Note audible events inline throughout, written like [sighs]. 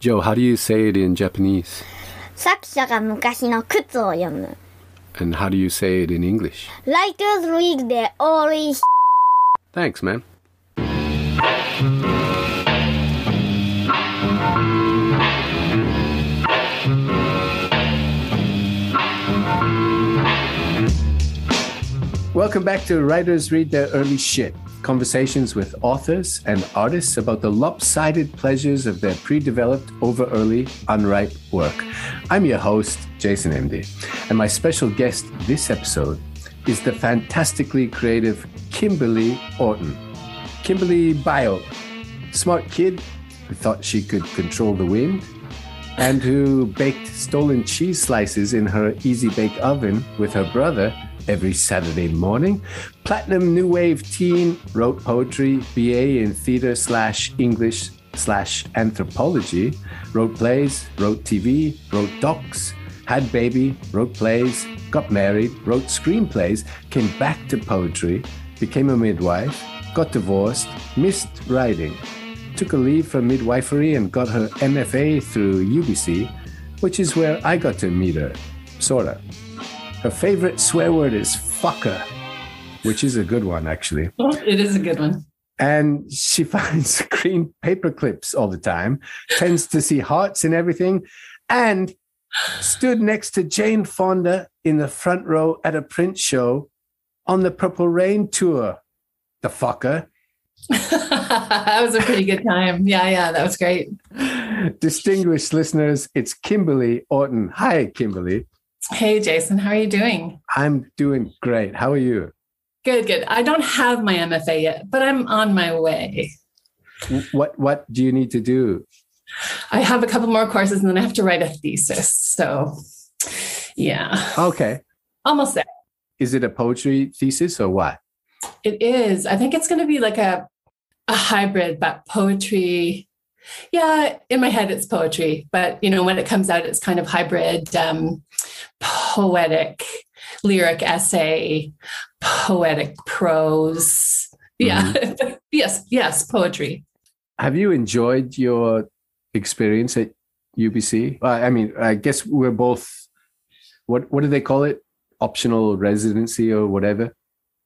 Joe, how do you say it in Japanese? 作者が昔の靴を読む。 And how do you say it in English? Writers read the only Thanks, man. Welcome back to Writers Read Their Early Shit. Conversations with authors and artists about the lopsided pleasures of their pre developed, over early, unripe work. I'm your host, Jason MD, and my special guest this episode is the fantastically creative Kimberley Orton. Kimberley Bio, smart kid who thought she could control the wind and who baked stolen cheese slices in her easy bake oven with her brother every Saturday morning. Platinum New Wave teen, wrote poetry, BA in theater slash English slash anthropology, wrote plays, wrote TV, wrote docs, had baby, wrote plays, got married, wrote screenplays, came back to poetry, became a midwife, got divorced, missed writing, took a leave from midwifery and got her MFA through UBC, which is where I got to meet her, sorta. Her favorite swear word is fucker, which is a good one, actually. Oh, it is a good one. And she [laughs] finds green paper clips all the time, tends to see hearts and everything, and stood next to Jane Fonda in the front row at a Prince show on the Purple Rain tour. The fucker. [laughs] that was a pretty good time. Yeah, yeah, that was great. Distinguished listeners, it's Kimberley Orton. Hi, Kimberley. Hey, Jason, how are you doing? I'm doing great. How are you? Good, good. I don't have my MFA yet, but I'm on my way. What what do you need to do? I have a couple more courses and then I have to write a thesis. So, yeah, Okay. almost there. Is it a poetry thesis or what? It is. I think it's going to be like a a hybrid, but poetry. Yeah, in my head it's poetry, but you know when it comes out, it's kind of hybrid, um, poetic, lyric essay, poetic prose. Yeah. [laughs] yes. Yes. Poetry. Have you enjoyed your experience at UBC? Uh, I mean, I guess we're both. What what do they call it? Optional residency or whatever.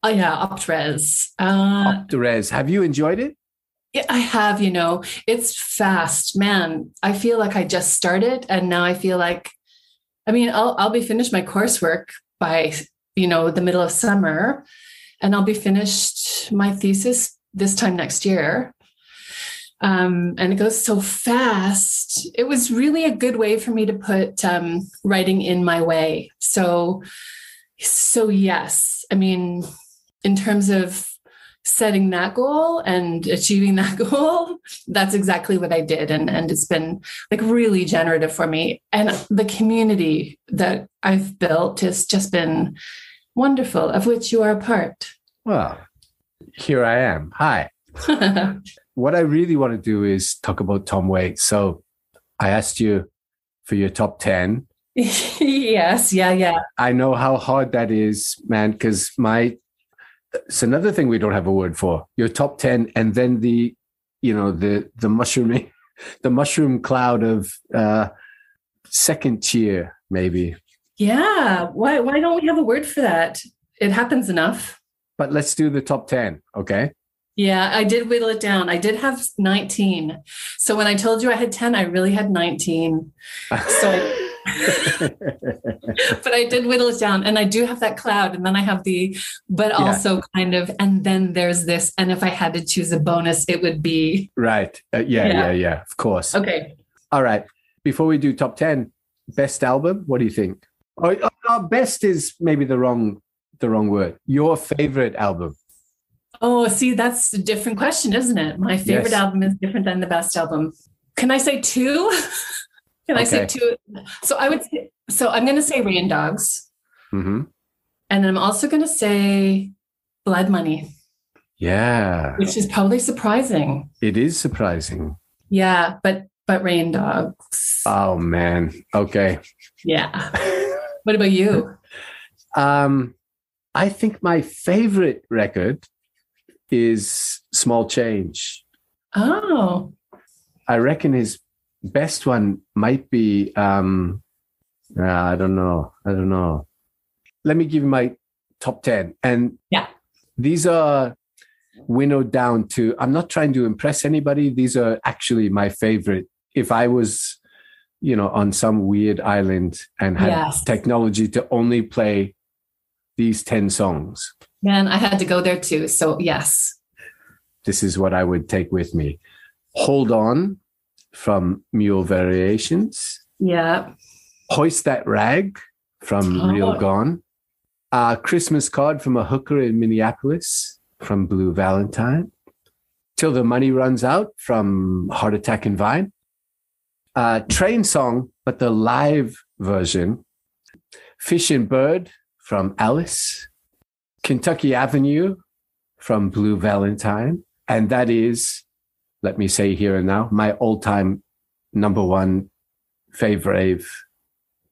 Oh yeah, optres. Uh, Optores. Have you enjoyed it? Yeah, I have, you know, it's fast, man. I feel like I just started and now I feel like I mean, I'll I'll be finished my coursework by, you know, the middle of summer and I'll be finished my thesis this time next year. Um, and it goes so fast. It was really a good way for me to put um, writing in my way. So, so yes, I mean, in terms of setting that goal and achieving that [laughs] goal that's exactly what i did and and it's been like really generative for me and the community that i've built has just been wonderful of which you are a part Well, here I am. Hi. [laughs] What I really want to do is talk about Tom Waits. So I asked you for your top 10. [laughs] yes yeah yeah I know how hard that is, man, because my it's another thing we don't have a word for. Your top 10 and then the you know the the mushrooming [laughs] the mushroom cloud of uh second tier maybe. yeah why why don't we have a word for that it happens enough But let's do the top 10, okay? Yeah, I did whittle it down. I did have 19. So when I told you I had 10, I really had 19. So I, [laughs] [laughs] but I did whittle it down and I do have that cloud and then I have the but Yeah. also kind of and then there's this and if I had to choose a bonus it would be right. Uh, yeah, yeah, Yeah. yeah, of course. okay. All right. Before we do top 10, best album, what do you think? Oh, oh, oh, best is maybe the wrong the wrong word. Your favorite album. Oh, see that's a different question, isn't it? My favorite Yes. album is different than the best album. Can I say two? [laughs] Can I say Okay. two? So I would say so I'm going to say Rain Dogs. hmm And I'm also going to say Blood Money, Yeah. which is probably surprising. It is surprising. Yeah, but but Rain Dogs. Oh man. Okay. Yeah. [laughs] What about you? Um I think my favorite record is Small Change. Oh, I reckon his best one might be um uh, I don't know. I don't know. Let me give you my top 10. And Yeah. these are winnowed down to I'm not trying to impress anybody. These are actually my favorite. If I was, you know, on some weird island and had Yes. technology to only play these 10 songs, Man, I had to go there too. So yes. this is what I would take with me. Hold on from Mule Variations. Yeah. Hoist That Rag from Oh. Real Gone. A Christmas Card from a Hooker in Minneapolis from Blue Valentine. Till the Money Runs Out from Heart Attack and Vine. A Train Song, but the live version. Fish and Bird from Alice. Kentucky Avenue from Blue Valentine. And that is, let me say here and now, my all time number one favorite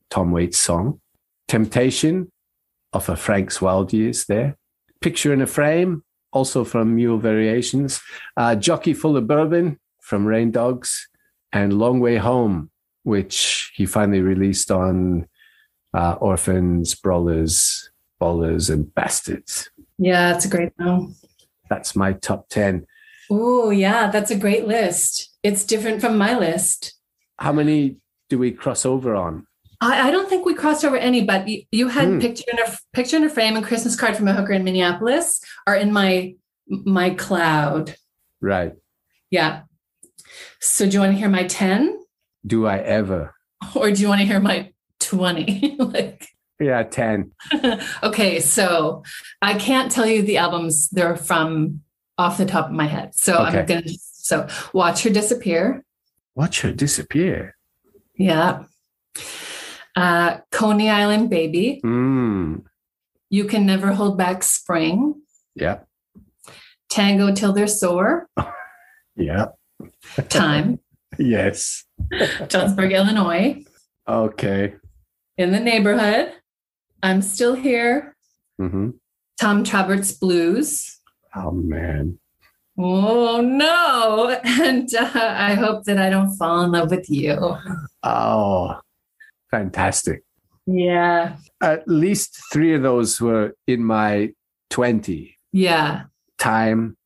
Tom Waits song. Temptation of a Frank Swallow is there. Picture in a Frame, also from Mule Variations. Uh, Jockey Full of Bourbon from Rain Dogs. And Long Way Home, which he finally released on uh, Orphans, Brawlers, Bawlers, and Bastards. Yeah, it's a great song. That's my top 10. Oh, yeah, that's a great list. It's different from my list. How many do we cross over on? I, I don't think we crossed over any, but you, you had Hmm. picture in a picture in a frame and Christmas card from a hooker in Minneapolis are in my my cloud. Right. Yeah. So do you want to hear my 10 Do I ever? [laughs] or do you want to hear my 20? [laughs] like Yeah, 10. [laughs] okay, so I can't tell you the albums they're from off the top of my head. So Okay. I'm gonna so watch her disappear. Watch her disappear. Yeah. Uh Coney Island Baby. Mm. You can never hold back spring. Yeah. Tango till they're sore. [laughs] Yeah. Time. [laughs] Yes. Johnsburg, Illinois. Okay. In the neighborhood. I'm still here. Mm-hmm. Tom Traubert's Blues. Oh, man. Oh no. [laughs] And uh, I hope that I don't fall in love with you. Oh, fantastic. Yeah. At least three of those were in my 20 Yeah. time.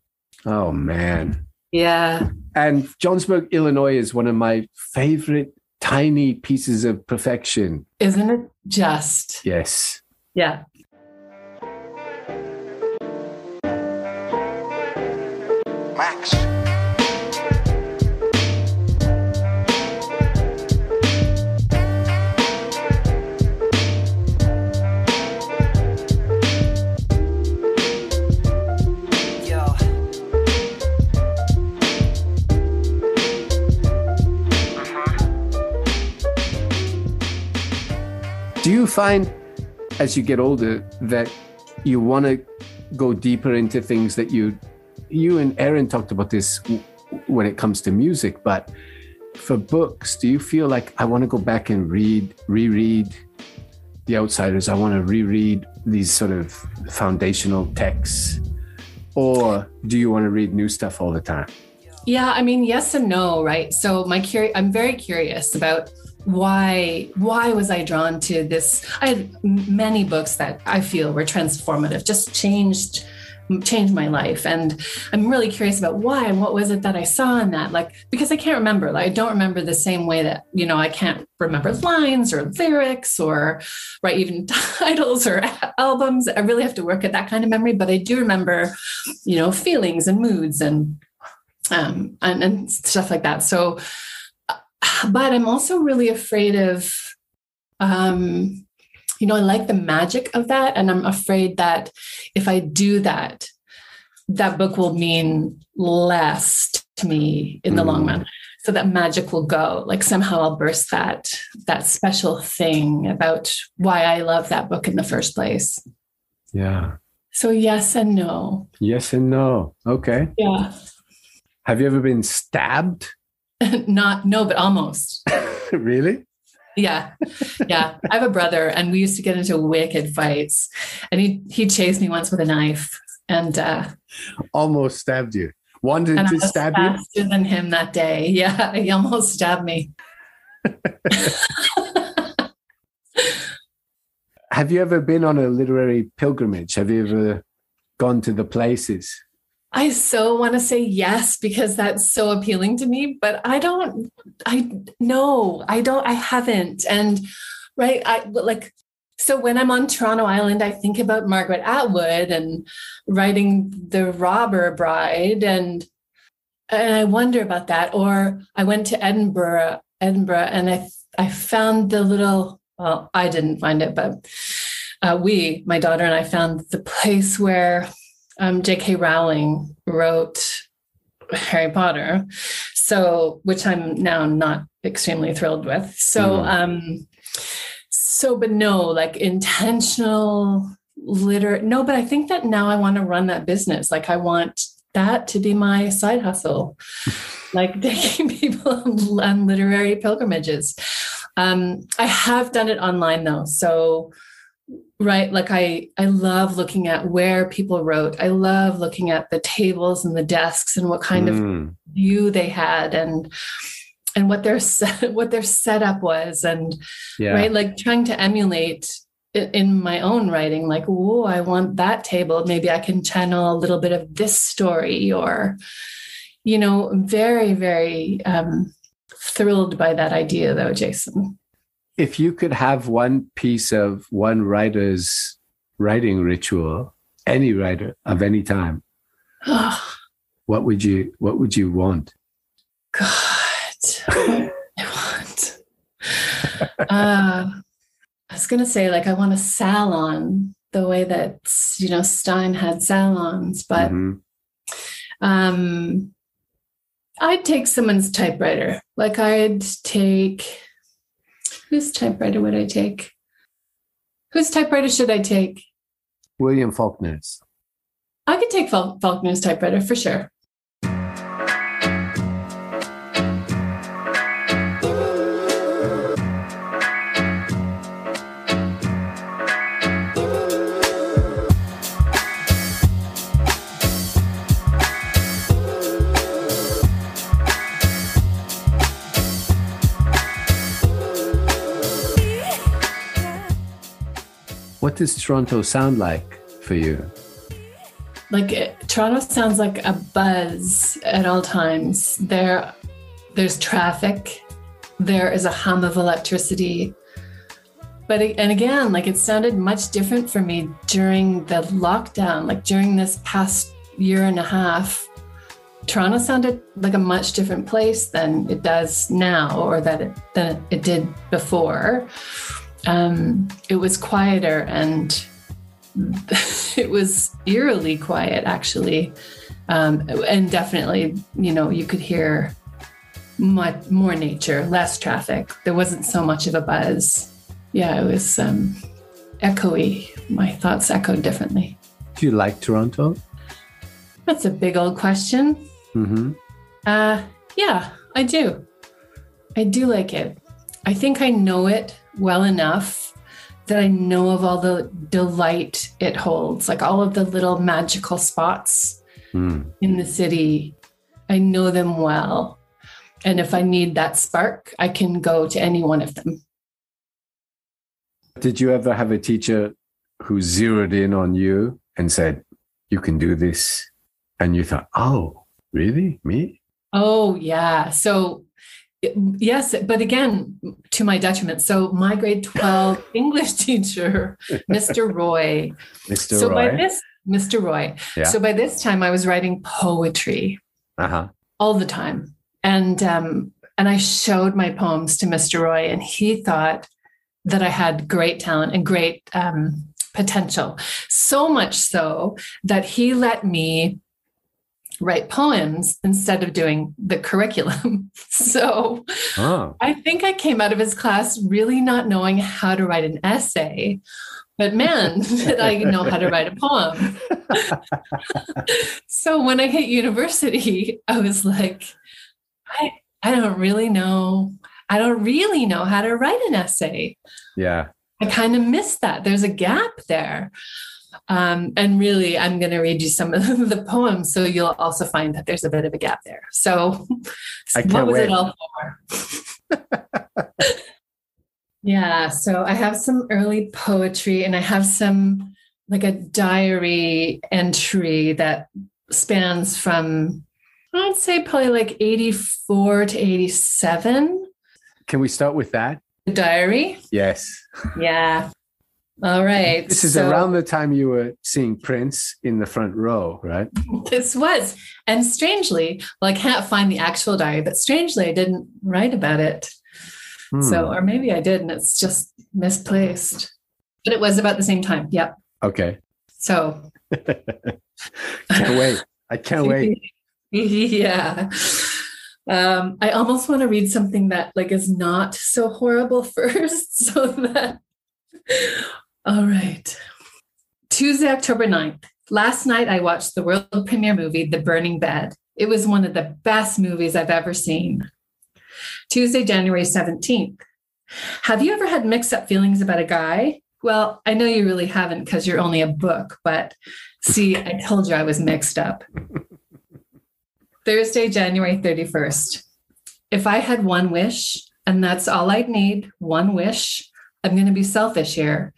Oh, man. Yeah. And Johnsburg, Illinois is one of my favorite tiny pieces of perfection. Isn't it just? Yes. Yeah. Max. Uh-huh. Do you find as you get older that you want to go deeper into things that you you and Aaron talked about this when it comes to music, but for books, do you feel like I want to go back and read, reread The Outsiders? I want to reread these sort of foundational texts, or do you want to read new stuff all the time? Yeah, I mean, yes and no, right? So my curi- I'm very curious about why why was I drawn to this? I had many books that I feel were transformative, just changed changed my life. And i'm really curious about why and what was it that i saw in that? Like because i can't remember. Like i don't remember the same way that you know i can't remember lines or lyrics or right even [laughs] titles or albums. I really have to work at that kind of memory but i do remember you know feelings and moods and um, and, and stuff like that. So, uh, but I'm also really afraid of, um, you know, I like the magic of that, and I'm afraid that if I do that, that book will mean less to me in the long Mm. run. So that magic will go. Like somehow I'll burst that that special thing about why I love that book in the first place. Yeah. So yes and no. Yes and no. Okay. Yeah. Have you ever been stabbed? [laughs] Not no, but almost. [laughs] really? Yeah. Yeah. I have a brother and we used to get into wicked fights. And he he chased me once with a knife. And uh Almost stabbed you. Wanted and I to stab you? faster than him that day. [laughs] Yeah, he almost stabbed me. [laughs] Have you ever been on a literary pilgrimage? Have you ever gone to the places? I so want to say yes because that's so appealing to me, but I don't, I no, I don't, I haven't. And right, I like, so when I'm on Toronto Island, I think about Margaret Atwood and writing The Robber Bride and and I wonder about that. Or I went to Edinburgh, Edinburgh, and I I found the little, well, I didn't find it, but uh, we, my daughter and I found the place where um, J.K. Rowling wrote Harry Potter. So, which I'm now not extremely thrilled with. So, Mhm. um, so, but no, like intentional liter. No, but I think that now I want to run that business. Like, I want that to be my side hustle, [laughs] like [laughs] taking people on, on literary pilgrimages. Um, I have done it online though, so right like i i love looking at where people wrote i love looking at the tables and the desks and what kind of Mm. view they had and and what their set, [laughs] what their setup was and yeah. right like trying to emulate in my own writing like oh i want that table maybe i can channel a little bit of this story or you know very very um thrilled by that idea though jason If you could have one piece of one writer's writing ritual, any writer of any time, [sighs] what would you what would you want? God, [laughs] I want. Uh, I was gonna say like I want a salon the way that you know Stein had salons, but Mhm. um, I'd take someone's typewriter. Like I'd take whose typewriter would I take? Whose typewriter should I take? William Faulkner's. I could take Faul- Faulkner's typewriter for sure. What does Toronto sound like for you? like it, Toronto sounds like a buzz at all times. There, there's traffic. There is a hum of electricity. But and again, like it sounded much different for me during the lockdown. Like during this past year and a half, Toronto sounded like a much different place than it does now, or that it, than it did before. Um, it was quieter and [laughs] it was eerily quiet actually. Um, and definitely you know you could hear much more nature less traffic. There wasn't so much of a buzz. Yeah it was um, echoey. My thoughts echoed differently. Do you like Toronto? that's a big old question. Hmm uh, yeah i do. I do like it. I think i know it well enough that I know of all the delight it holds, like all of the little magical spots Mm. in the city. I know them well. And if I need that spark, I can go to any one of them. Did you ever have a teacher who zeroed in on you and said, You can do this? And you thought, Oh, really? Me? Oh, yeah. So, yes, but again, to my detriment. So, my grade 12 [laughs] English teacher, Mr. Roy, Mr. so by this, Mr. Roy. Yeah. So, by this time, I was writing poetry. uh-huh. all the time and um and i showed my poems to mr roy and he thought that i had great talent and great um potential so much so that he let me write poems instead of doing the curriculum [laughs] so Oh. i think i came out of his class really not knowing how to write an essay but man [laughs] did i know how to write a poem [laughs] so when I hit university, I was like, I, I don't really know. I don't really know how to write an essay. Yeah. I kind of missed that. There's a gap there. Um, and really, I'm going to read you some of [laughs] the poems, so you'll also find that there's a bit of a gap there. So, [laughs] I what was wait. it all for? [laughs] yeah, so I have some early poetry, and I have some like a diary entry that spans from I'd say probably like 84 to 87. Can we start with that? The diary. Yes. Yeah. All right. This is So around the time you were seeing Prince in the front row, right? this was. And strangely, well, I can't find the actual diary, but strangely, I didn't write about it. Hmm. So, or maybe I did, and it's just misplaced. But it was about the same time. Yep. okay. So [laughs] Can't wait. I can't wait. [laughs] yeah. Um, I almost want to read something that like is not so horrible [laughs] first, so that all right. Tuesday, October 9th. Last night I watched the world premiere movie, The Burning Bed. It was one of the best movies I've ever seen. Tuesday, January 17th. Have you ever had mixed up feelings about a guy? Well, I know you really haven't because you're only a book, but see, I told you I was mixed up. [laughs] Thursday, January 31st. If I had one wish, and that's all I'd need, one wish, I'm going to be selfish here.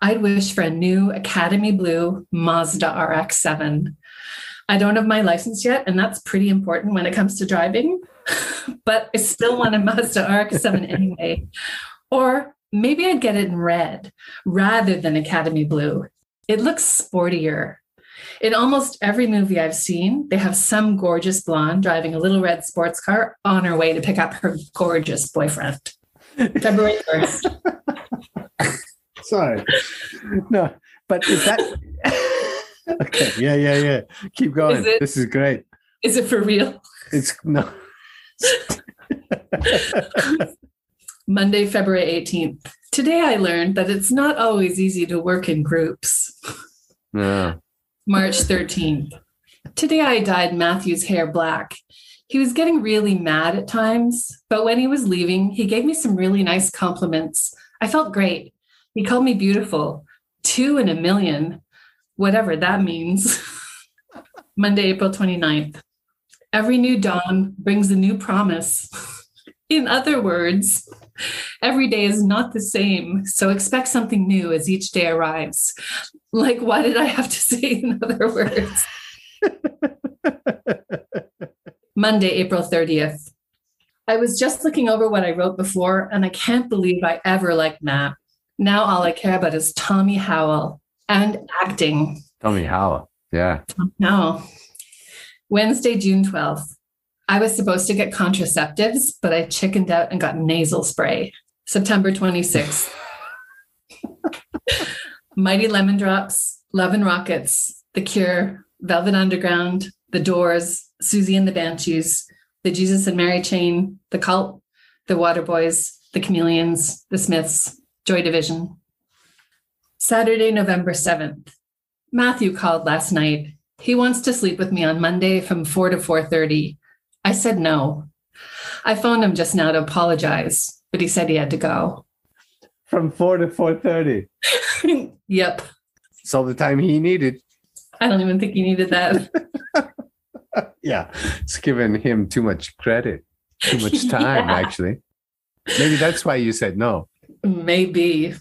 I'd wish for a new Academy Blue Mazda RX 7. I don't have my license yet, and that's pretty important when it comes to driving, [laughs] but I still want a Mazda RX 7 [laughs] anyway. Or maybe I'd get it in red rather than Academy Blue. It looks sportier. In almost every movie I've seen, they have some gorgeous blonde driving a little red sports car on her way to pick up her gorgeous boyfriend. [laughs] February 1st. Sorry. No, but is that [laughs] okay? Yeah, yeah, yeah. Keep going. Is it- This is great. Is it for real? It's no. [laughs] Monday, February 18th. Today I learned that it's not always easy to work in groups. No. March 13th. Today I dyed Matthew's hair black. He was getting really mad at times, but when he was leaving, he gave me some really nice compliments. I felt great. He called me beautiful, two in a million, whatever that means. [laughs] Monday, April 29th. Every new dawn brings a new promise. [laughs] In other words, every day is not the same, so expect something new as each day arrives. Like, why did I have to [laughs] say in other words? Monday, April 30th. I was just looking over what I wrote before, and I can't believe I ever liked Matt. Now all I care about is Tommy Howell and acting. Tommy Howell. Yeah. No. Wednesday, June 12th. I was supposed to get contraceptives, but I chickened out and got nasal spray. September 26th. [laughs] Mighty Lemon Drops, Love and Rockets, The Cure, Velvet Underground, The Doors, Siouxsie and the Banshees, The Jesus and Mary Chain, The Cult, The Waterboys, The Chameleons, The Smiths, Joy Division. Saturday, November 7th. Matthew called last night. He wants to sleep with me on Monday from 4 to 4:30. I said no. I phoned him just now to apologize, but he said he had to go. From four to four thirty. [laughs] yep. It's all the time he needed. I don't even think he needed that. [laughs] Yeah. It's given him too much credit. Too much [laughs] time, Yeah. actually. Maybe that's why you said no. Maybe.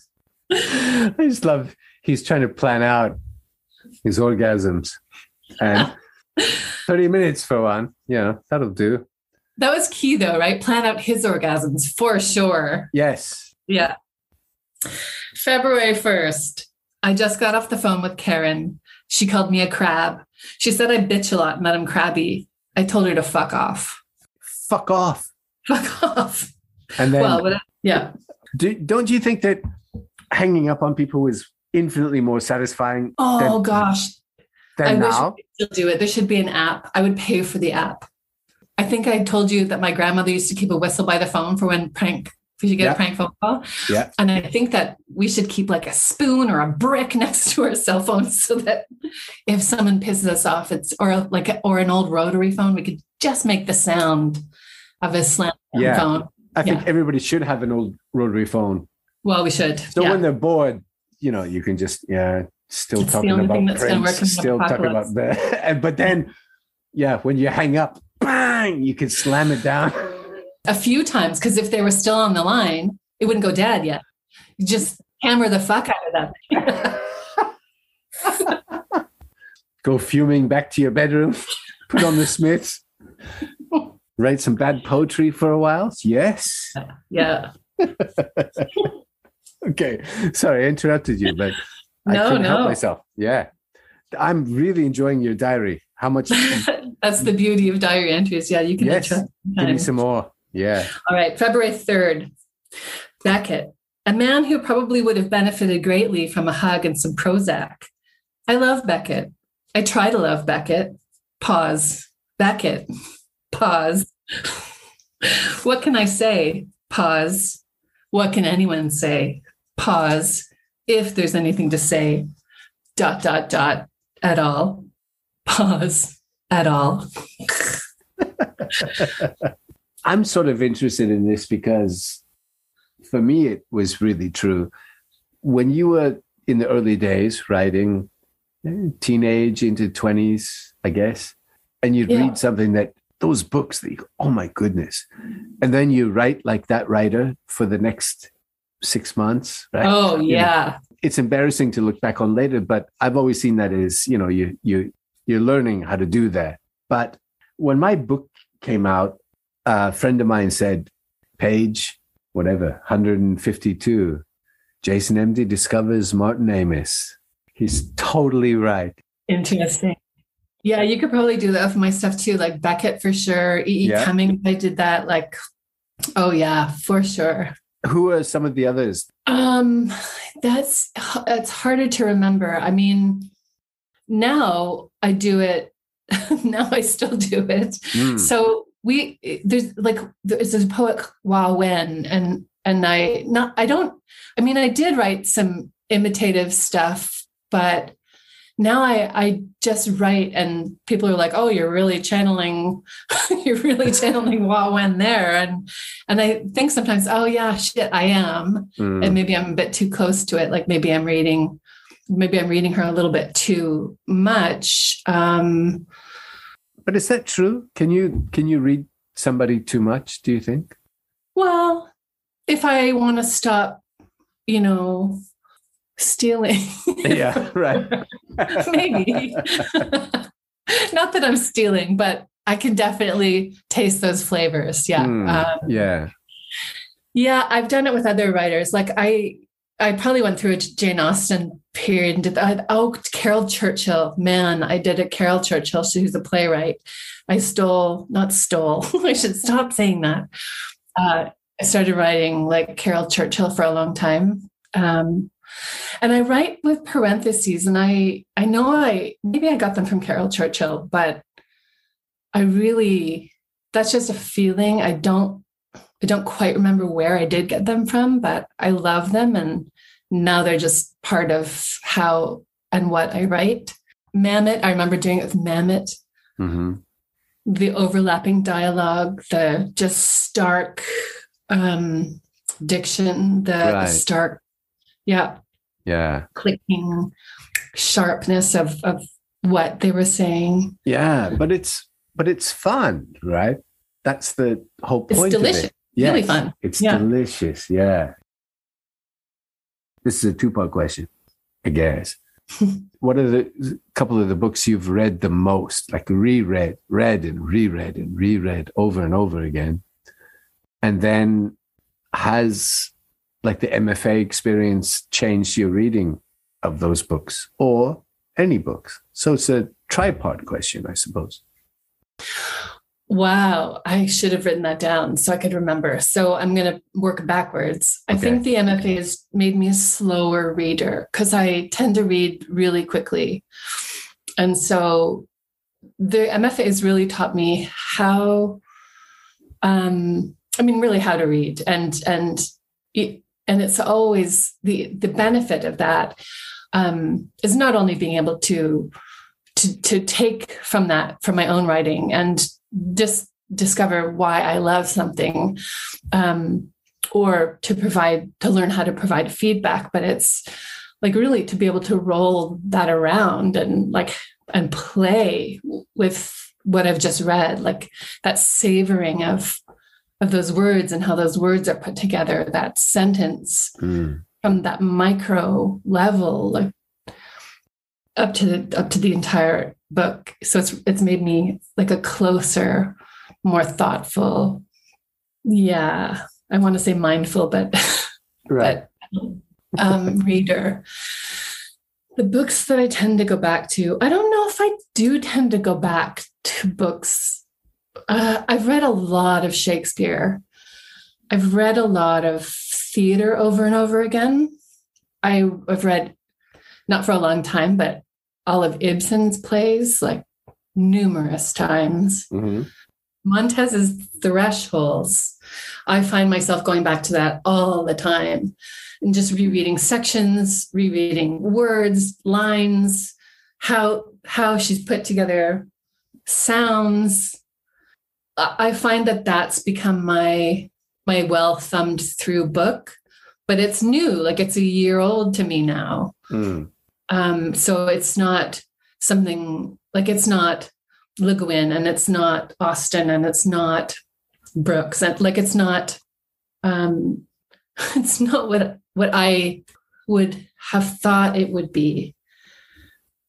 I just love he's trying to plan out his orgasms. And [laughs] 30 minutes for one, you know, that'll do. That was key though, right? Plan out his orgasms for sure. Yes. Yeah. February 1st. I just got off the phone with Karen. She called me a crab. She said I bitch a lot and that I'm crabby. I told her to fuck off. Fuck off. Fuck [laughs] off. And then well, yeah. Do, don't you think that hanging up on people is infinitely more satisfying Oh than, gosh. I than wish we could still do it. There should be an app. I would pay for the app. I think I told you that my grandmother used to keep a whistle by the phone for when prank, if you get Yeah. a prank phone call. Yeah. And I think that we should keep like a spoon or a brick [laughs] next to our cell phone so that if someone pisses us off, it's or like or an old rotary phone, we could just make the sound of a slam Yeah. phone. I think Yeah. everybody should have an old rotary phone. Well, we should. So yeah. when they're bored, you know, you can just, yeah, still It's the talking about thing that's gonna Prince, work in an still talking about the [laughs] but then yeah, when you hang up, bang, you can slam it down. A few times, because if they were still on the line, it wouldn't go dead yet. You just hammer the fuck out of that [laughs] thing. Go fuming back to your bedroom, put on the Smiths, [laughs] write some bad poetry for a while. Yes. [laughs] yeah. [laughs] Okay. Sorry, I interrupted you, but I couldn't help myself. Yeah. I'm really enjoying your diary. How much [laughs] That's the beauty of diary entries. Yeah, you can Yes. give me some more. Yeah. All right, February 3rd. Beckett, a man who probably would have benefited greatly from a hug and some Prozac. I love Beckett. I try to love Beckett. Pause. Beckett. Pause. what can I say? Pause. What can anyone say? Pause. If there's anything to say. Dot, dot, dot. At all. Pause. At all. [laughs] I'm sort of interested in this because for me, it was really true. When you were in the early days writing, eh, teenage into 20s, I guess, and you'd Yeah. read something that those books that you go, oh my goodness. And then you write like that writer for the next six months, right? Oh, You know, yeah. it's embarrassing to look back on later, but I've always seen that as, you know, you you you're learning how to do that. But when my book came out, a friend of mine said, page, whatever, 152, Jason MD discovers Martin Amis. He's totally right. Interesting. Yeah, you could probably do that for my stuff too, like Beckett for sure. E. E. Yeah. Cummings, I did that. Like, oh yeah, for sure. Who are some of the others? Um, that's it's harder to remember. I mean, now I do it. [laughs] now I still do it. Hmm. So we there's like there's a poet Hoa Nguyen and and I not I don't I mean I did write some imitative stuff, but now I I just write and people are like, oh, you're really channeling, [laughs] you're really [laughs] channeling Hoa Nguyen there. And and I think sometimes, oh yeah, shit, I am. Hmm. And maybe I'm a bit too close to it. Like maybe I'm reading, maybe I'm reading her a little bit too much. Um But is that true? Can you can you read somebody too much, do you think? Well, if I want to stop, you know, stealing. Yeah, right. [laughs] [laughs] Maybe. [laughs] Not that I'm stealing, but I can definitely taste those flavors. Yeah. Hmm. Um, yeah. yeah, I've done it with other writers. Like I I probably went through a Jane Austen period and did that. Oh, Caryl Churchill. Man, I did it. Caryl Churchill, she's a playwright. I stole, not stole. [laughs] I should stop saying that. Uh, I started writing like Caryl Churchill for a long time. Um, and I write with parentheses, and I I know I maybe I got them from Caryl Churchill, but I really that's just a feeling. I don't I don't quite remember where I did get them from, but I love them, and now they're just part of how and what I write. Mamet, I remember doing it with Mamet. hmm The overlapping dialogue, the just stark um, diction, the, the stark, yeah, Yeah. clicking sharpness of of what they were saying. Yeah, but it's but it's fun, right? That's the whole point It's delicious. of it. Yes, Really fun. It's Yeah. delicious. Yeah. This is a two-part question, I guess. [laughs] what are the couple of the books you've read the most, like reread, read and reread and reread over and over again? And then has like the MFA experience changed your reading of those books or any books? So it's a tripod question, I suppose. Wow, I should have written that down so I could remember. So I'm going to work backwards. I think the MFA has made me a slower reader because I tend to read really quickly. And so the MFA has really taught me how, um, I mean, really how to read. And, and, it, and it's always the, the benefit of that um, is not only being able to, to, to take from that, from my own writing and just discover why I love something, um, or to provide to learn how to provide feedback. But it's like really to be able to roll that around and like and play with what I've just read, like that savoring of of those words and how those words are put together, that sentence Mm. from that micro level, like up to the up to the entire book. So it's it's made me like a closer, more thoughtful, yeah. I want to say mindful, but [laughs] Right. but um, reader. The books that I tend to go back to, I don't know if I do tend to go back to books. Uh, I've read a lot of Shakespeare. I've read a lot of theater over and over again. I, I've read, not for a long time, but all of Ibsen's plays like numerous times. Mhm. Montez's Thresholds. I find myself going back to that all the time and just rereading sections, rereading words, lines, how how she's put together sounds. I find that that's become my my well thumbed through book, but it's new, like it's a year old to me now. Mm. Um, so it's not something like it's not Le Guin and it's not Austen and it's not Brooks and like it's not um [laughs] it's not what what I would have thought it would be.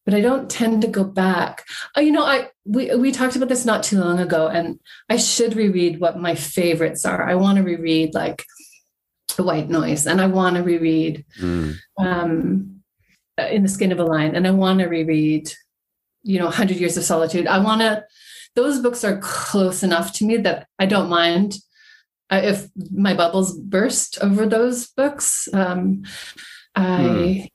But I don't tend to go back. Oh, you know, I we we talked about this not too long ago, and I should reread what my favorites are. I want to reread like The White Noise, and I want to reread Mm. um, in the skin of a lion and i want to reread you know 100 years of solitude i want to those books are close enough to me that i don't mind uh, if my bubbles burst over those books um, i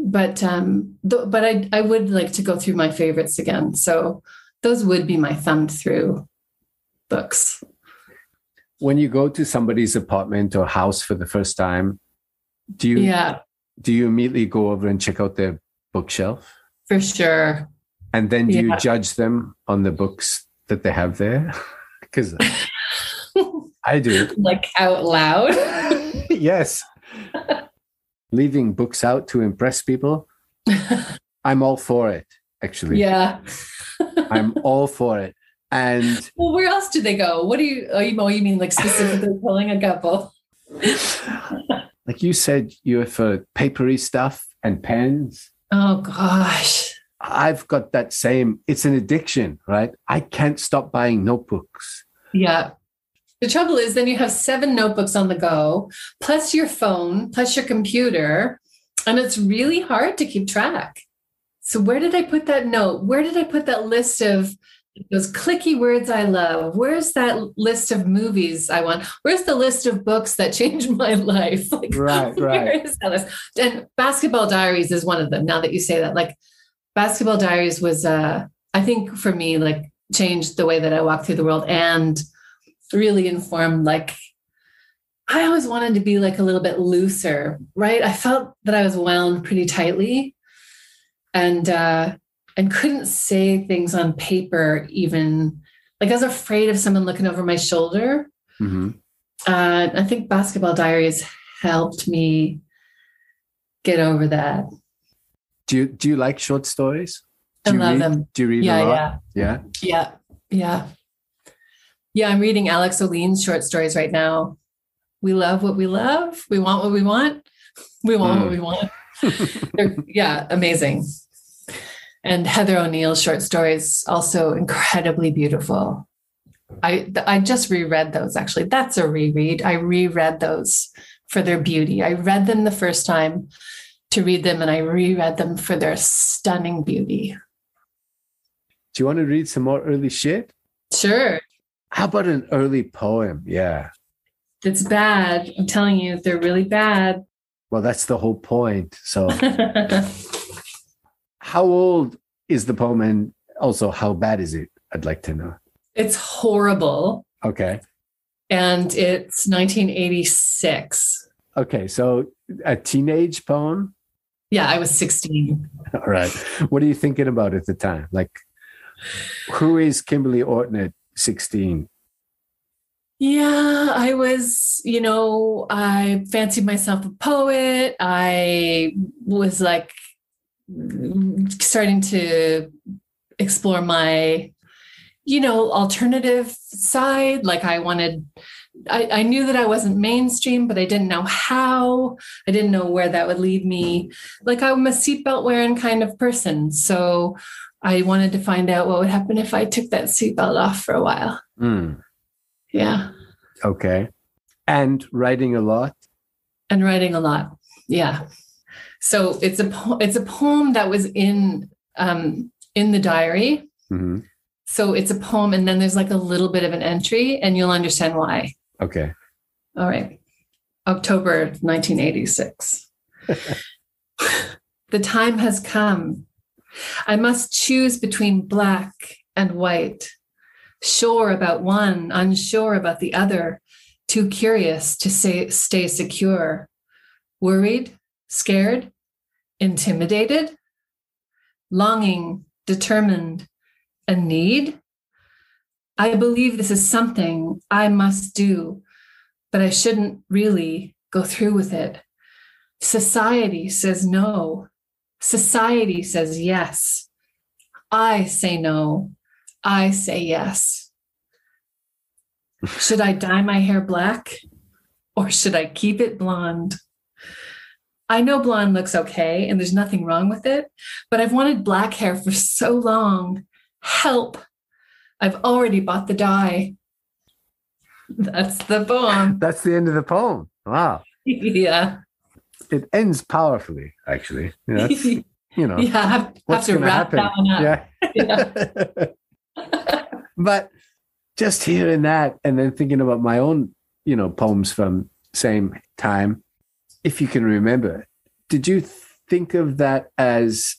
but um th- but i i would like to go through my favorites again so those would be my thumbed through books When you go to somebody's apartment or house for the first time, do you yeah do you immediately go over and check out their bookshelf? for sure And then do you judge them on the books that they have there? [laughs] Because [laughs] I do. like out loud [laughs] yes. Leaving books out to impress people. [laughs] I'm all for it, actually. yeah [laughs] I'm all for it. And Well, where else do they go? What do you? Oh, you, oh, you mean like specifically [laughs] pulling a couple? like you said, you're for papery stuff and pens. Oh gosh, I've got that same, it's an addiction, right? I can't stop buying notebooks. yeah. The trouble is, then you have seven notebooks on the go, plus your phone, plus your computer, and it's really hard to keep track. So where did I put that note? Where did I put that list of those clicky words I love? Where's that list of movies I want? Where's the list of books that changed [laughs] my life? [laughs] Like, Right, [laughs] where right. is that list? And Basketball Diaries is one of them. Now that you say that, like Basketball Diaries was, uh, I think for me, like changed the way that I walk through the world and really informed, like, I always wanted to be like a little bit looser, right? I felt that I was wound pretty tightly and, uh, and couldn't say things on paper, even like I was afraid of someone looking over my shoulder. Mhm. Uh, I think Basketball Diaries helped me get over that. Do you do you like short stories? I Do you love read? them. Do you read Yeah, a lot? yeah, Yeah. yeah, yeah. Yeah, I'm reading Alix Ohlin's short stories right now. We love what we love. We want what we want. [laughs] We want what Mm. we want. [laughs] They're, yeah, amazing. And Heather O'Neill's short stories also incredibly beautiful. I I just reread those actually. That's a reread. I reread those for their beauty. I read them the first time to read them and I reread them for their stunning beauty. Do you want to read some more early shit? Sure. How about an early poem? Yeah. It's bad. I'm telling you, they're really bad. Well, that's the whole point. So, [laughs] how old is the poem and also how bad is it? I'd like to know. it's horrible. Okay. And it's 1986. Okay. So, a teenage poem? Yeah, I was 16. All right. What are you thinking about at the time? Like, who is Kimberley Orton at 16? Yeah, I was, you know, I fancied myself a poet. I was like starting to explore my, you know, alternative side. Like I wanted, I, I knew that I wasn't mainstream, but I didn't know how. I didn't know where that would lead me. Like I'm a seatbelt wearing kind of person. So I wanted to find out what would happen if I took that seatbelt off for a while. Mm, Yeah. okay. And writing a lot. and writing a lot. Yeah. So it's a po- it's a poem that was in um, in the diary. hmm So it's a poem, and then there's like a little bit of an entry, and you'll understand why. Okay. All right. October 1986. [laughs] the time has come. I must choose between black and white, sure about one, unsure about the other, too curious to say, stay secure, worried, scared, intimidated, longing, determined, a need. I believe this is something I must do, but I shouldn't really go through with it. Society says no. Society says yes. I say no. I say yes. [laughs] Should I dye my hair black or should I keep it blonde? I know blonde looks okay and there's nothing wrong with it, but I've wanted black hair for so long. Help. I've already bought the dye. That's the poem. That's the end of the poem. Wow. [laughs] yeah. It ends powerfully, actually. You [laughs] know, you know yeah, I have, have what's to going to wrap happen. that one up. Yeah. [laughs] but just hearing that and then thinking about my own, you know, poems from same time, if you can remember, did you think of that as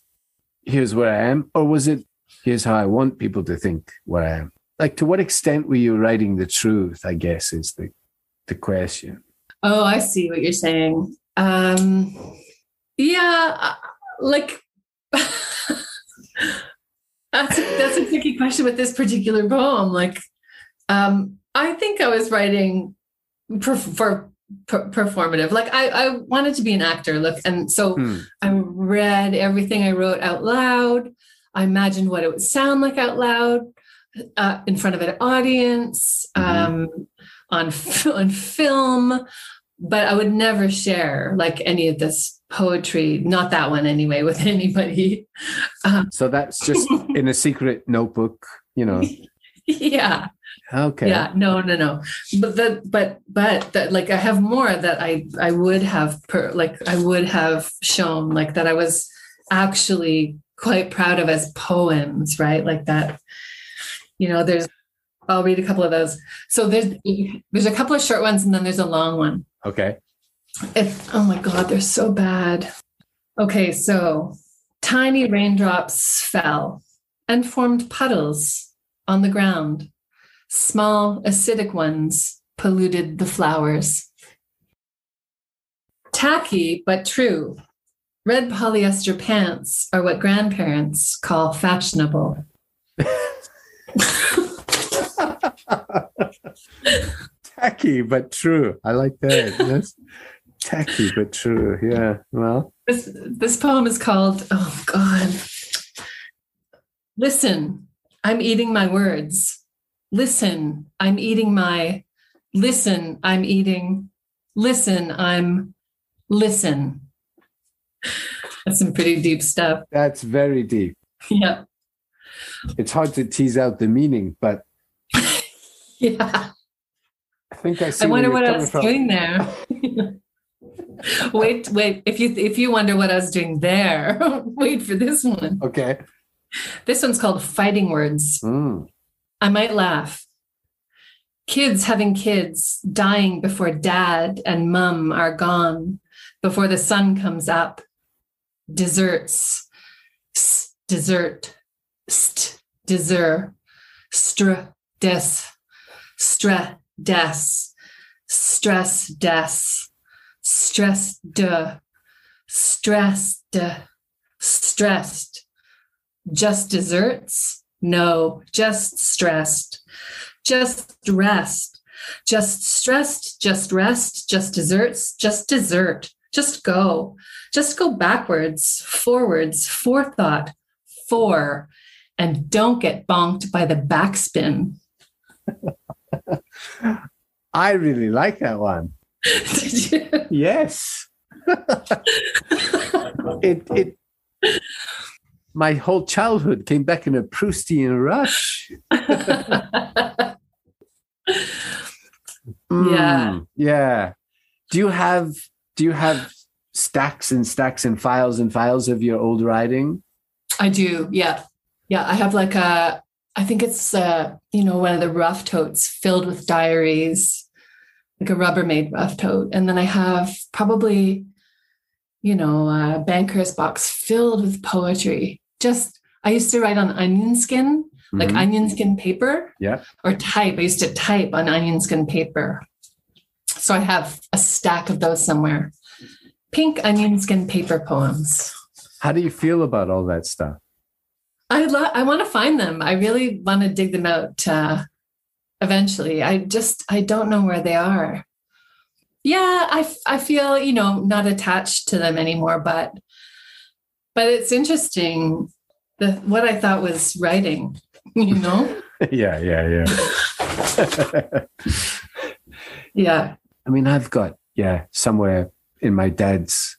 here's where I am, or was it here's how I want people to think where I am? Like, to what extent were you writing the truth? I guess is the the question. Oh, I see what you're saying. Um, yeah, uh, like [laughs] that's a, that's a tricky question with this particular poem. Like, um, I think I was writing per, for per, performative. Like, I I wanted to be an actor. Look, and so Hmm. I read everything I wrote out loud. I imagined what it would sound like out loud uh, in front of an audience, Mhm. um, on [laughs] on film. But I would never share like any of this poetry, not that one anyway, with [laughs] anybody. Um, so that's just [laughs] in a secret notebook, you know. yeah, Okay. yeah, no, no, no. But the but but that like I have more that I I would have per, like I would have shown like that I was actually quite proud of as poems, right? Like that. You know, there's. I'll read a couple of those. So there's there's a couple of short ones and then there's a long one. Okay. It, oh my God, they're so bad. Okay, so tiny raindrops fell and formed puddles on the ground. Small acidic ones polluted the flowers. Tacky, but true. Red polyester pants are what grandparents call fashionable. [laughs] tacky but true. I like that. Yes. [laughs] tacky but true. Yeah. Well. This this poem is called Oh God. Listen, I'm eating my words. Listen, I'm eating my listen, I'm eating. Listen, I'm listen. That's some pretty deep stuff. That's very deep. Yeah. It's hard to tease out the meaning, but [laughs] Yeah. I think I see. I wonder what I was from. doing there. [laughs] wait, wait. If you if you wonder what I was doing there, [laughs] wait for this one. Okay. This one's called Fighting Words. Mm. I might laugh. Kids having kids, dying before dad and mum are gone, before the sun comes up. Desserts, s- dessert, st, dessert, str, des, stre, des, stress, des, stress, de, stress, de, stressed. Just desserts? No, just stressed. Just rest. just stressed, just rest, just desserts, just dessert, just go, just go backwards, forwards, forethought, four, and don't get bonked by the backspin. [laughs] [laughs] I really like that one. [laughs] Did you? Yes. [laughs] it it my whole childhood came back in a Proustian rush. Yeah. Mm, yeah. Do you have do you have stacks and stacks and files and files of your old writing? I do. Yeah. Yeah. I have like a, I think it's, uh, you know, one of the rough totes filled with diaries, like a Rubbermaid rough tote. And then I have probably, you know, a banker's box filled with poetry. Just, I used to write on onion skin, like Mhm. onion skin paper Yeah. or type. I used to type on onion skin paper. So I have a stack of those somewhere. Pink onion skin paper poems. How do you feel about all that stuff? I lo- I want to find them. I really want to dig them out uh, eventually. I just I don't know where they are. Yeah, I f- I feel you know not attached to them anymore, but but it's interesting the what I thought was writing. [laughs] You know, [laughs] yeah, yeah, yeah. [laughs] yeah, I mean, I've got, yeah, somewhere in my dad's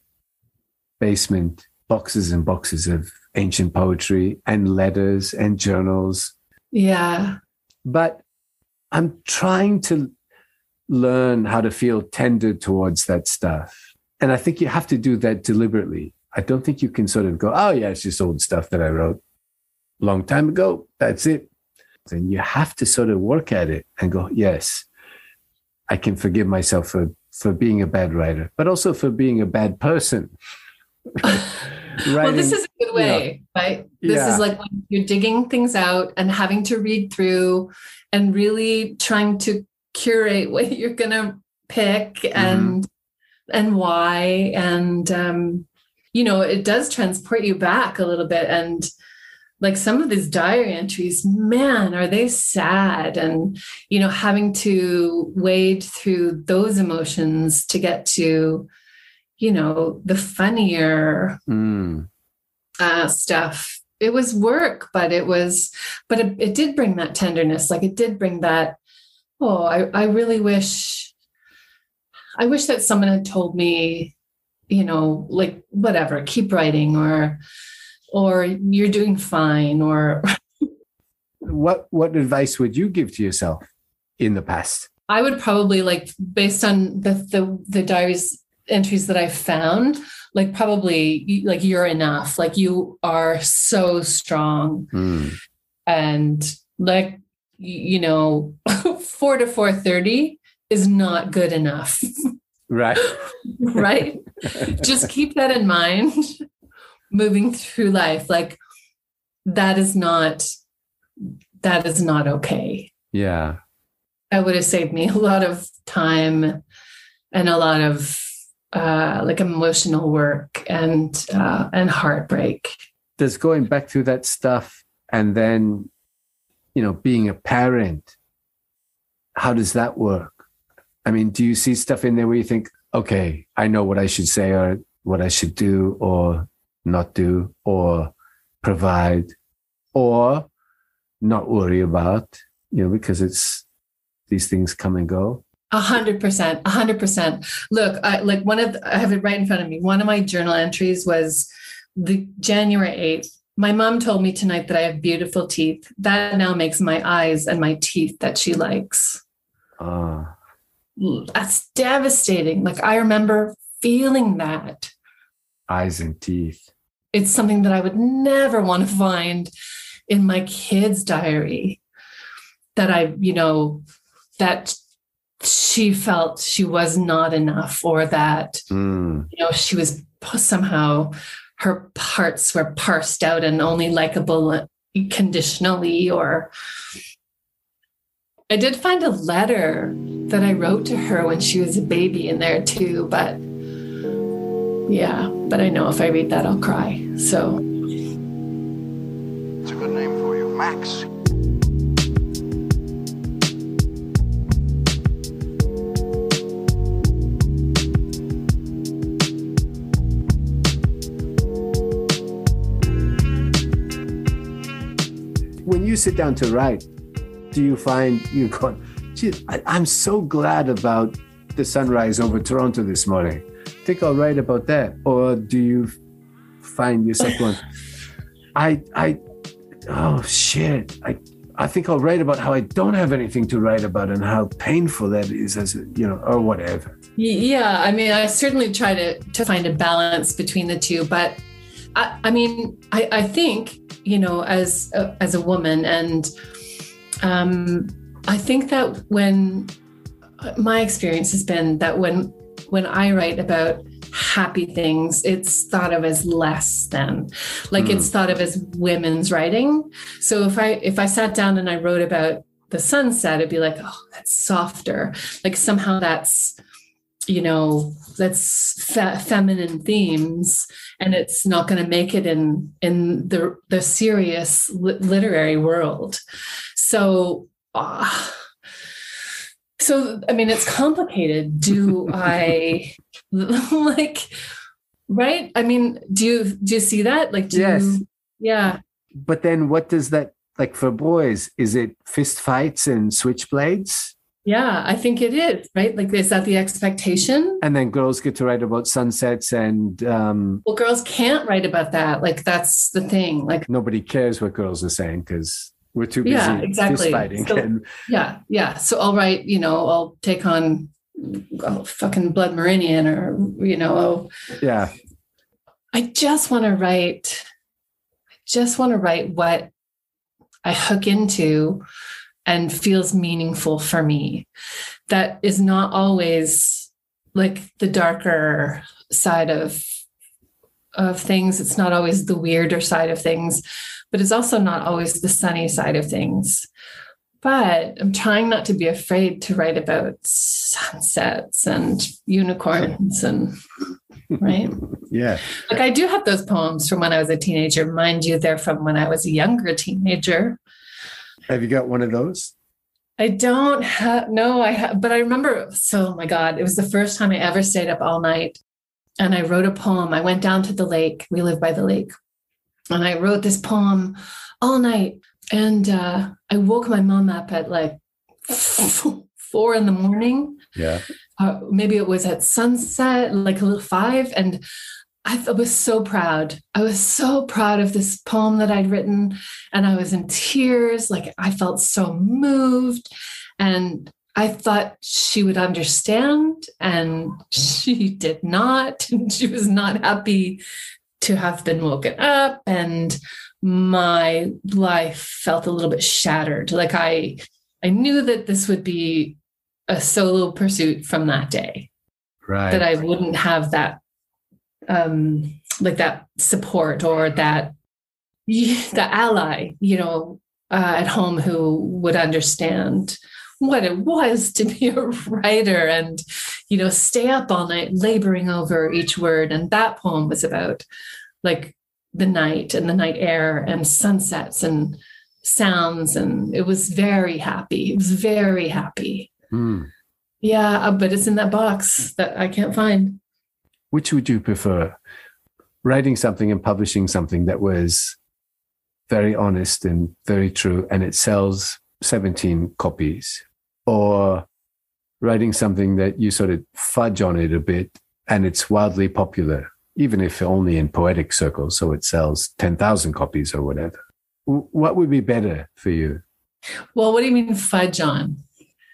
basement, boxes and boxes of ancient poetry and letters and journals. yeah, But I'm trying to learn how to feel tender towards that stuff. And I think you have to do that deliberately. I don't think you can sort of go, oh, yeah, it's just old stuff that I wrote a long time ago. That's it. And you have to sort of work at it and go, yes, I can forgive myself for, for being a bad writer, but also for being a bad person. [laughs] well, this is good way, right? This Yeah. is like when you're digging things out and having to read through and really trying to curate [laughs] what you're going to pick Mm-hmm. and and why and um you know it does transport you back a little bit and like some of these diary entries man are they sad and you know having to wade through those emotions to get to you know the funnier Mm, uh, stuff. It was work, but it was, but it, it did bring that tenderness. Like it did bring that. Oh, I, I really wish, I wish that someone had told me, you know, like whatever, keep writing or, or you're doing fine or [laughs] what what advice would you give to yourself in the past? I would probably like based on the the the diaries entries that I found, like probably like you're enough. Like you are so strong. Mm, and like you know [laughs] 4 to 4:30 is not good enough right. [laughs] right just keep that in mind moving through life like that is not that is not okay Yeah. that would have saved me a lot of time and a lot of uh like emotional work and uh and heartbreak Does going back through that stuff and then, you know, being a parent, how does that work? I mean, do you see stuff in there where you think, okay, I know what I should say or what I should do or not do or provide or not worry about, you know, because it's these things come and go? A hundred percent, a hundred percent. Look, I like one of the, I have it right in front of me. One of my journal entries was the January eighth. My mom told me tonight that I have beautiful teeth. That now makes my eyes and my teeth that she likes. Ah, That's devastating. Like I remember feeling that. eyes and teeth. It's something that I would never want to find in my kid's diary. That I, you know, that she felt she was not enough or that Mm, you know she was somehow her parts were parsed out and only likable conditionally or i did find a letter that i wrote to her when she was a baby in there too but yeah but i know if i read that i'll cry so. It's a good name for you, Max. Sit down to write, do you find you go, gee, I, I'm so glad about the sunrise over Toronto this morning. think I'll write about that. Or do you find yourself going, [laughs] I, I, oh shit, I, I think I'll write about how I don't have anything to write about and how painful that is as a, you know, or whatever. Yeah, I mean, I certainly try to to find a balance between the two, but I, I mean, I, I think you know, as a, as a woman, and um, I think that when my experience has been that when when I write about happy things, it's thought of as less than, like Mm. it's thought of as women's writing. So if I if I sat down and I wrote about the sunset, it'd be like, oh, that's softer. Like somehow that's you know that's fe- feminine themes and it's not going to make it in in the the serious li- literary world. So ah, so i mean it's complicated. Do [laughs] i [laughs] like right? I mean do you do you see that? Like do Yes. you, yeah. But then what does that, like for boys, is it fist fights and switchblades? Yeah i think it is right like is that the expectation And then girls get to write about sunsets and um, well girls can't write about that like that's the thing like nobody cares what girls are saying because we're too busy Yeah, exactly. fighting. So- and Yeah, yeah. So I'll write, you know, I'll take on oh, fucking Blood Meridian or, you know, oh, yeah, I just want to write, I just want to write what I hook into and feels meaningful for me. That is not always like the darker side of of things. It's not always the weirder side of things, but it's also not always the sunny side of things. But I'm trying not to be afraid to write about sunsets and unicorns and [laughs] right. yeah. Like I do have those poems from when I was a teenager. Mind you, they're from when I was a younger teenager. Have you got one of those? I don't have no, I have, but I remember. So, oh my God, it was the first time I ever stayed up all night, and I wrote a poem. I went down to the lake. We live by the lake, and I wrote this poem all night. And uh, I woke my mom up at like [laughs] four in the morning. Yeah. uh, maybe it was at sunset, like a little five. And I was so proud. I was so proud of this poem that I'd written. And I was in tears. Like I felt so moved. And I thought she would understand. And she did not. [laughs] And she was not happy to have been woken up. And my life felt a little bit shattered. Like I, I knew that this would be a solo pursuit from that day Right. that I wouldn't have that um like that support or that [laughs] the ally you know uh, at home who would understand what it was to be a writer and you know stay up all night laboring over each word and that poem was about like the night and the night air and sunsets and sounds and it was very happy it was very happy Hmm. yeah, uh, but it's in that box that I can't find. Which would you prefer? Writing something and publishing something that was very honest and very true and it sells 17 copies, or writing something that you sort of fudge on it a bit and it's wildly popular, even if only in poetic circles, so it sells 10,000 copies or whatever. What would be better for you? Well, what do you mean fudge on?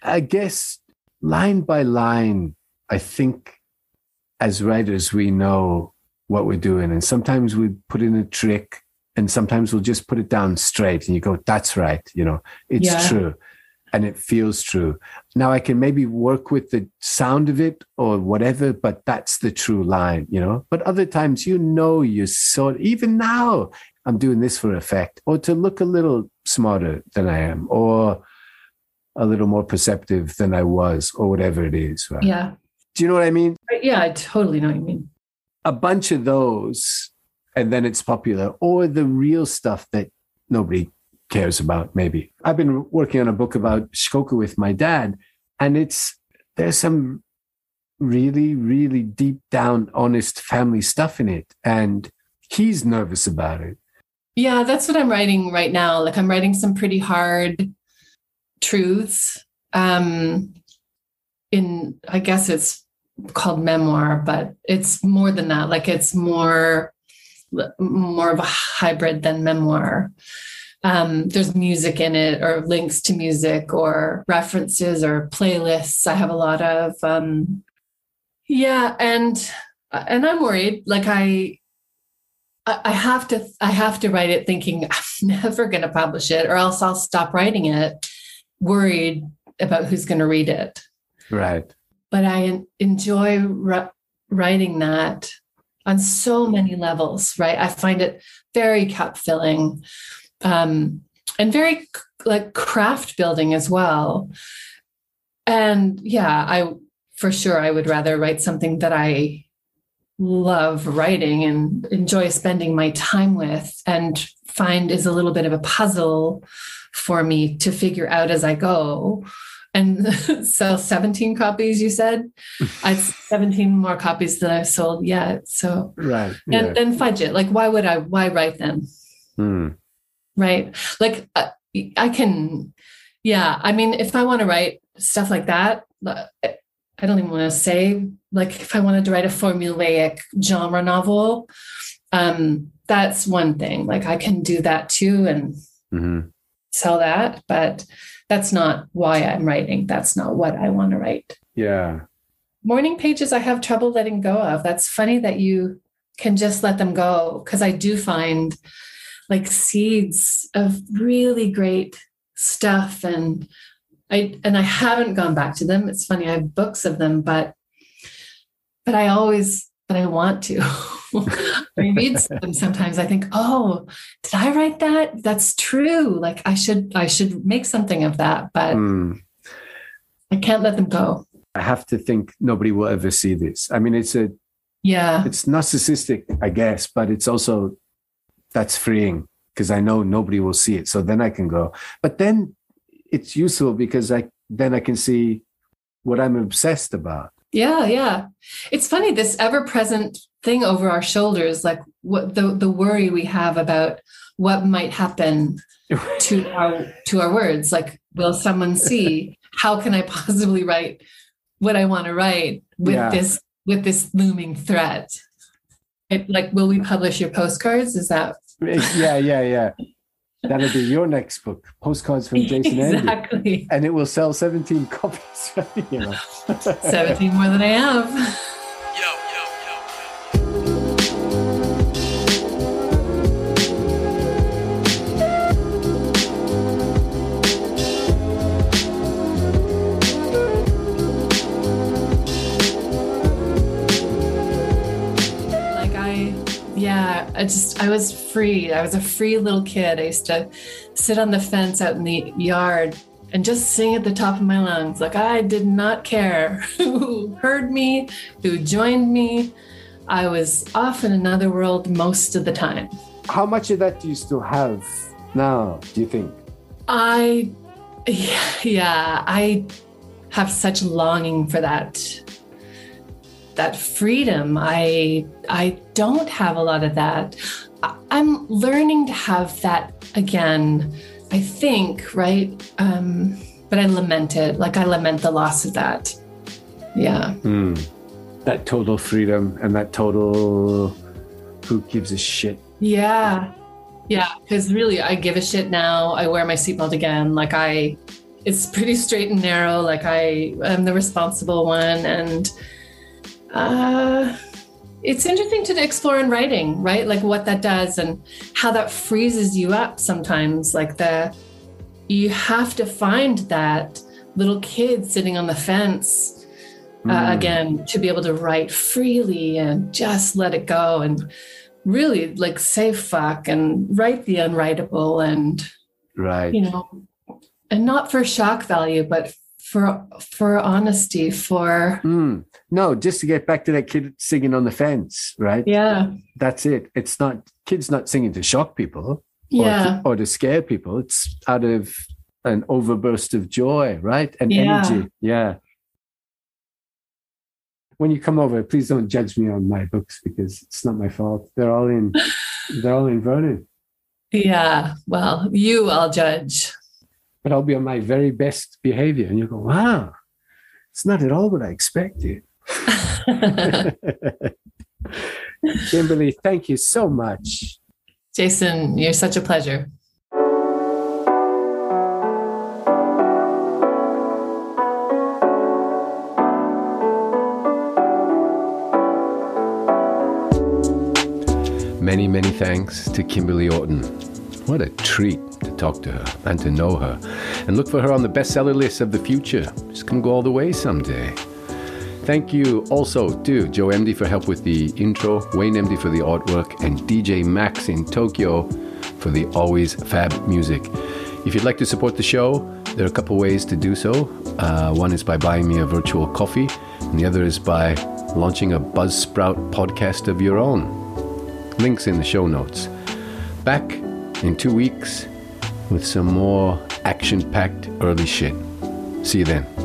I guess line by line, I think as writers, we know what we're doing. And sometimes we put in a trick and sometimes we'll just put it down straight and you go, that's right. You know, it's Yeah. true. And it feels true. Now I can maybe work with the sound of it or whatever, but that's the true line, you know. But other times, you know, you sort even now, I'm doing this for effect or to look a little smarter than I am or a little more perceptive than I was or whatever it is. Right? Yeah. Do you know what I mean? Yeah, I totally know what you mean. A bunch of those and then it's popular or the real stuff that nobody cares about maybe. I've been working on a book about Shikoku with my dad and it's there's some really really deep down honest family stuff in it and he's nervous about it. Yeah, that's what I'm writing right now. Like I'm writing some pretty hard truths. Um in I guess it's called memoir, but it's more than that. Like it's more more of a hybrid than memoir. Um, there's music in it, or links to music, or references, or playlists. I have a lot of, um, yeah, and and I'm worried. Like I, I have to, I have to write it thinking [laughs] I'm never going to publish it, or else I'll stop writing it, worried about who's going to read it. Right. But I enjoy writing that on so many levels, right? I find it very cup filling um, and very like craft building as well. And yeah, I for sure I would rather write something that I love writing and enjoy spending my time with and find is a little bit of a puzzle for me to figure out as I go and [laughs] sell 17 copies you said? [laughs] I 17 more copies that i've sold yet so. Right and then fudge it like why would i why write them? Hmm. right like uh, i can yeah i mean if i want to write stuff like that uh, i don't even want to say like if i wanted to write a formulaic genre novel um that's one thing like i can do that too and hmm sell that but that's not why I'm writing. That's not what I want to write. Yeah. Morning pages, I have trouble letting go of. That's funny that you can just let them go because I do find like seeds of really great stuff and I and I haven't gone back to them. It's funny, I have books of them, but but I always but I want to. [laughs] I read [laughs] them sometimes. I think, oh, did I write that? That's true. Like I should, I should make something of that, but Mm. I can't let them go. I have to think nobody will ever see this. I mean, it's a Yeah, it's narcissistic, I guess, but it's also that's freeing because I know nobody will see it. So then I can go. But then it's useful because I then I can see what I'm obsessed about. Yeah, yeah. It's funny this ever-present thing over our shoulders, like what the the worry we have about what might happen [laughs] to our to our words. Like, will someone see? How can I possibly write what I want to write with Yeah. this with this looming threat? It, like, will we publish your postcards? Is that yeah, yeah, yeah. That'll be your next book, postcards from Jason [laughs] Andy, exactly and it will sell 17 copies. [laughs] you know. 17 more than I have? Yeah, I just I was free. I was a free little kid. I used to sit on the fence out in the yard and just sing at the top of my lungs. Like I did not care [laughs] who heard me, who joined me. I was off in another world most of the time. How much of that do you still have now? Do you think? I, [laughs] yeah, I have such longing for that that freedom. I I don't have a lot of that. I'm learning to have that again. I think right, um, but I lament it. Like I lament the loss of that. Yeah, Hmm. That total freedom and that total who gives a shit. yeah, yeah. Because really, I give a shit now. I wear my seatbelt again. Like I, it's pretty straight and narrow. Like I am the responsible one, and uh, it's interesting to explore in writing, right? Like what that does and how that freezes you up sometimes. Like the you have to find that little kid sitting on the fence uh, Mm. again to be able to write freely and just let it go and really like say fuck and write the unwritable and Right. you know and not for shock value but for for honesty for Mm. No, just to get back to that kid singing on the fence, right? yeah That's it. It's not kids not singing to shock people or, yeah to, or to scare people. It's out of an overburst of joy, right? And Yeah. energy. Yeah. When you come over, please don't judge me on my books because it's not my fault. They're all in [laughs] they're all in Vernon. Yeah. Well, you I'll judge. But I'll be on my very best behavior. And you go, wow, it's not at all what I expected. [laughs] Kimberley, thank you so much. Jason, you're such a pleasure. Many, many thanks to Kimberley Orton. What a treat to talk to her and to know her. And look for her on the bestseller list of the future. She's going to go all the way someday. Thank you also to Joe MD for help with the intro, Wayne MD for the artwork, and DJ Max in Tokyo for the always fab music. If you'd like to support the show, there are a couple ways to do so. Uh, one is by buying me a virtual coffee, and the other is by launching a Buzzsprout podcast of your own. Links in the show notes. Back in two weeks with some more action packed early shit. See you then.